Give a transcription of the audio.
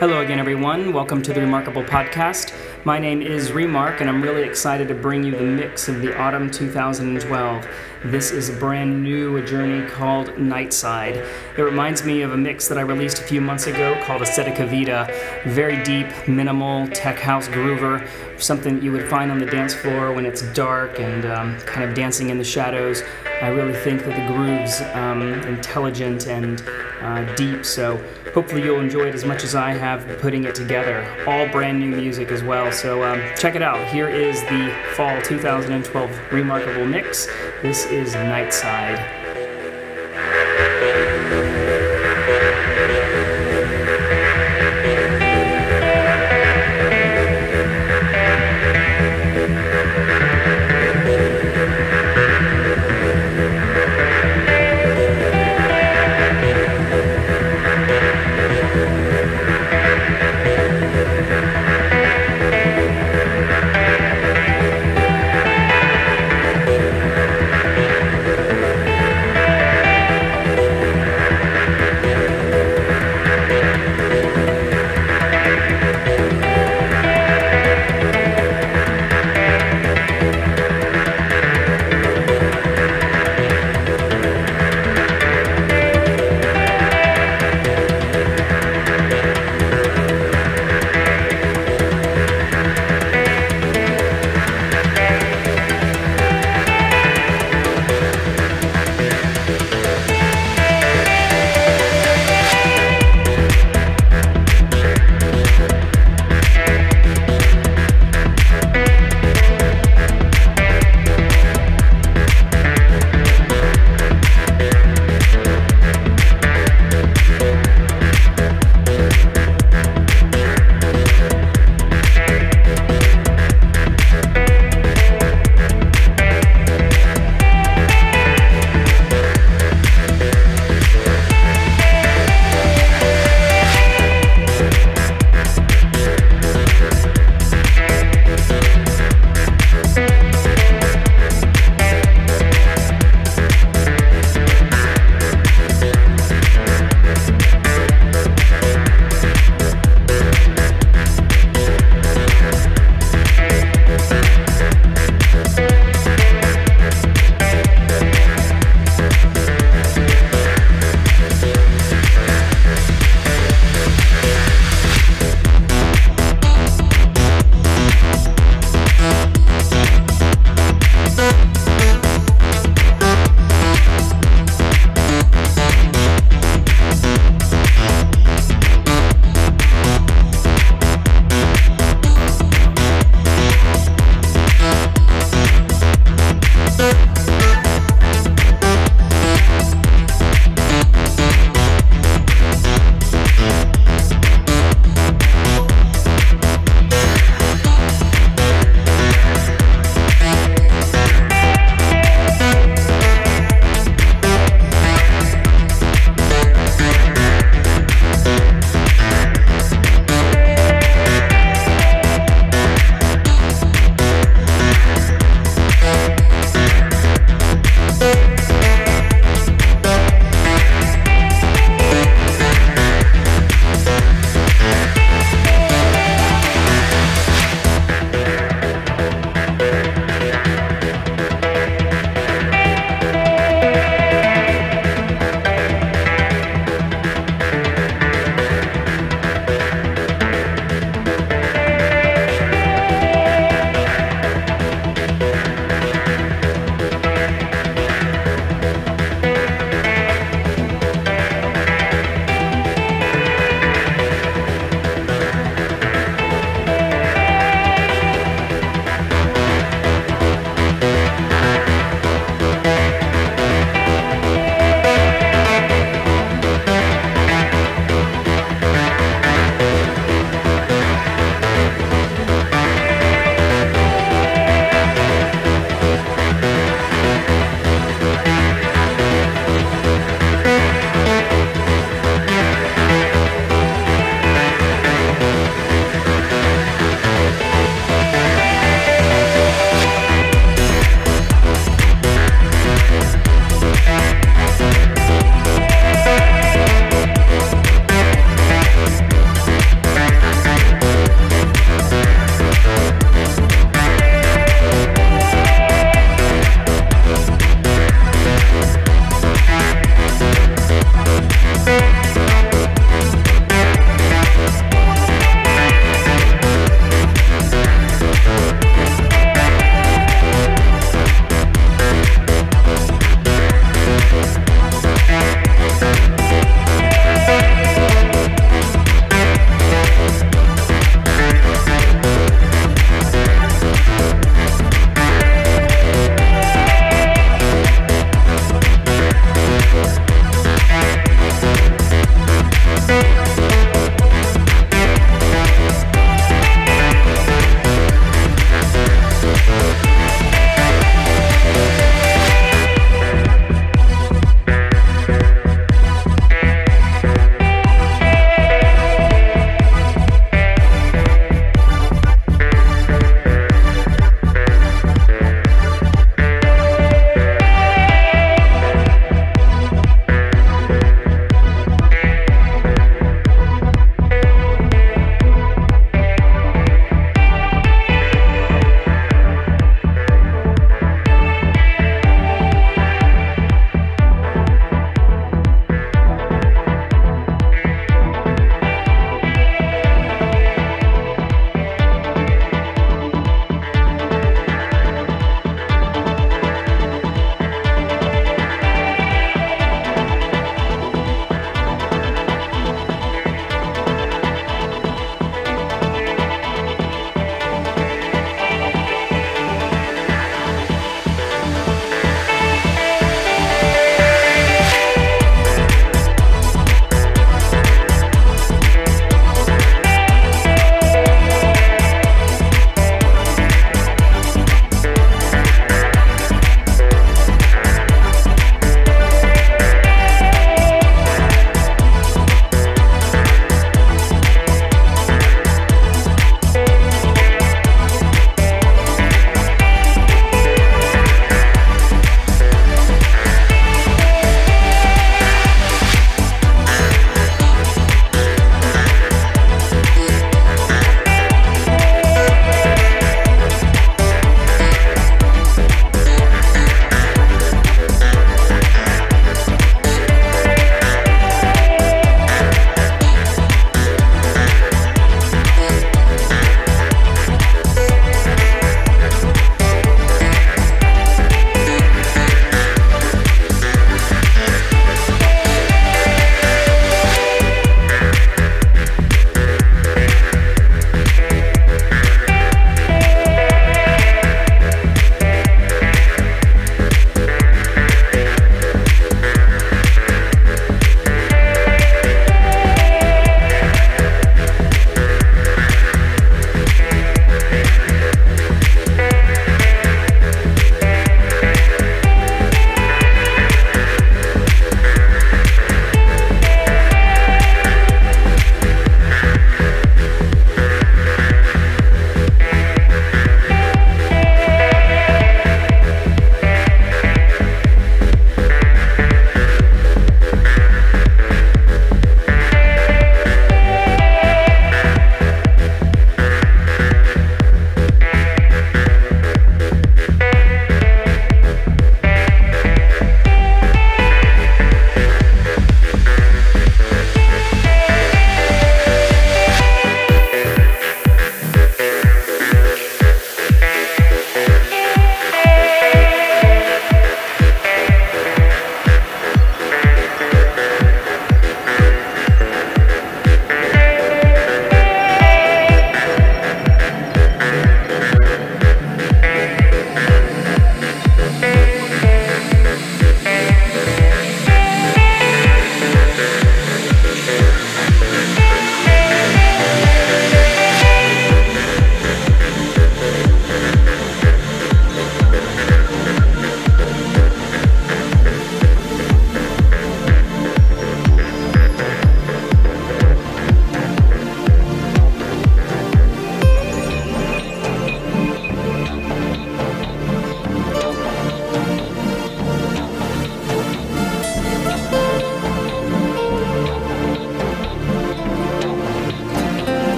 Hello again, everyone. Welcome to the Remarkable Podcast. My name is Remark, and I'm really excited to bring you the mix of the autumn 2012. This is a brand new journey called Nightside. It reminds me of a mix that I released a few months ago called Aesthetica Vita. Very deep, minimal, tech house groover, something that you would find on the dance floor when it's dark and um, kind of dancing in the shadows. I really think that the groove's um, intelligent and uh, deep, so hopefully you'll enjoy it as much as I have putting it together. All brand new music as well, so um, check it out. Here is the fall 2012 Remarkable Mix. This is Nightside.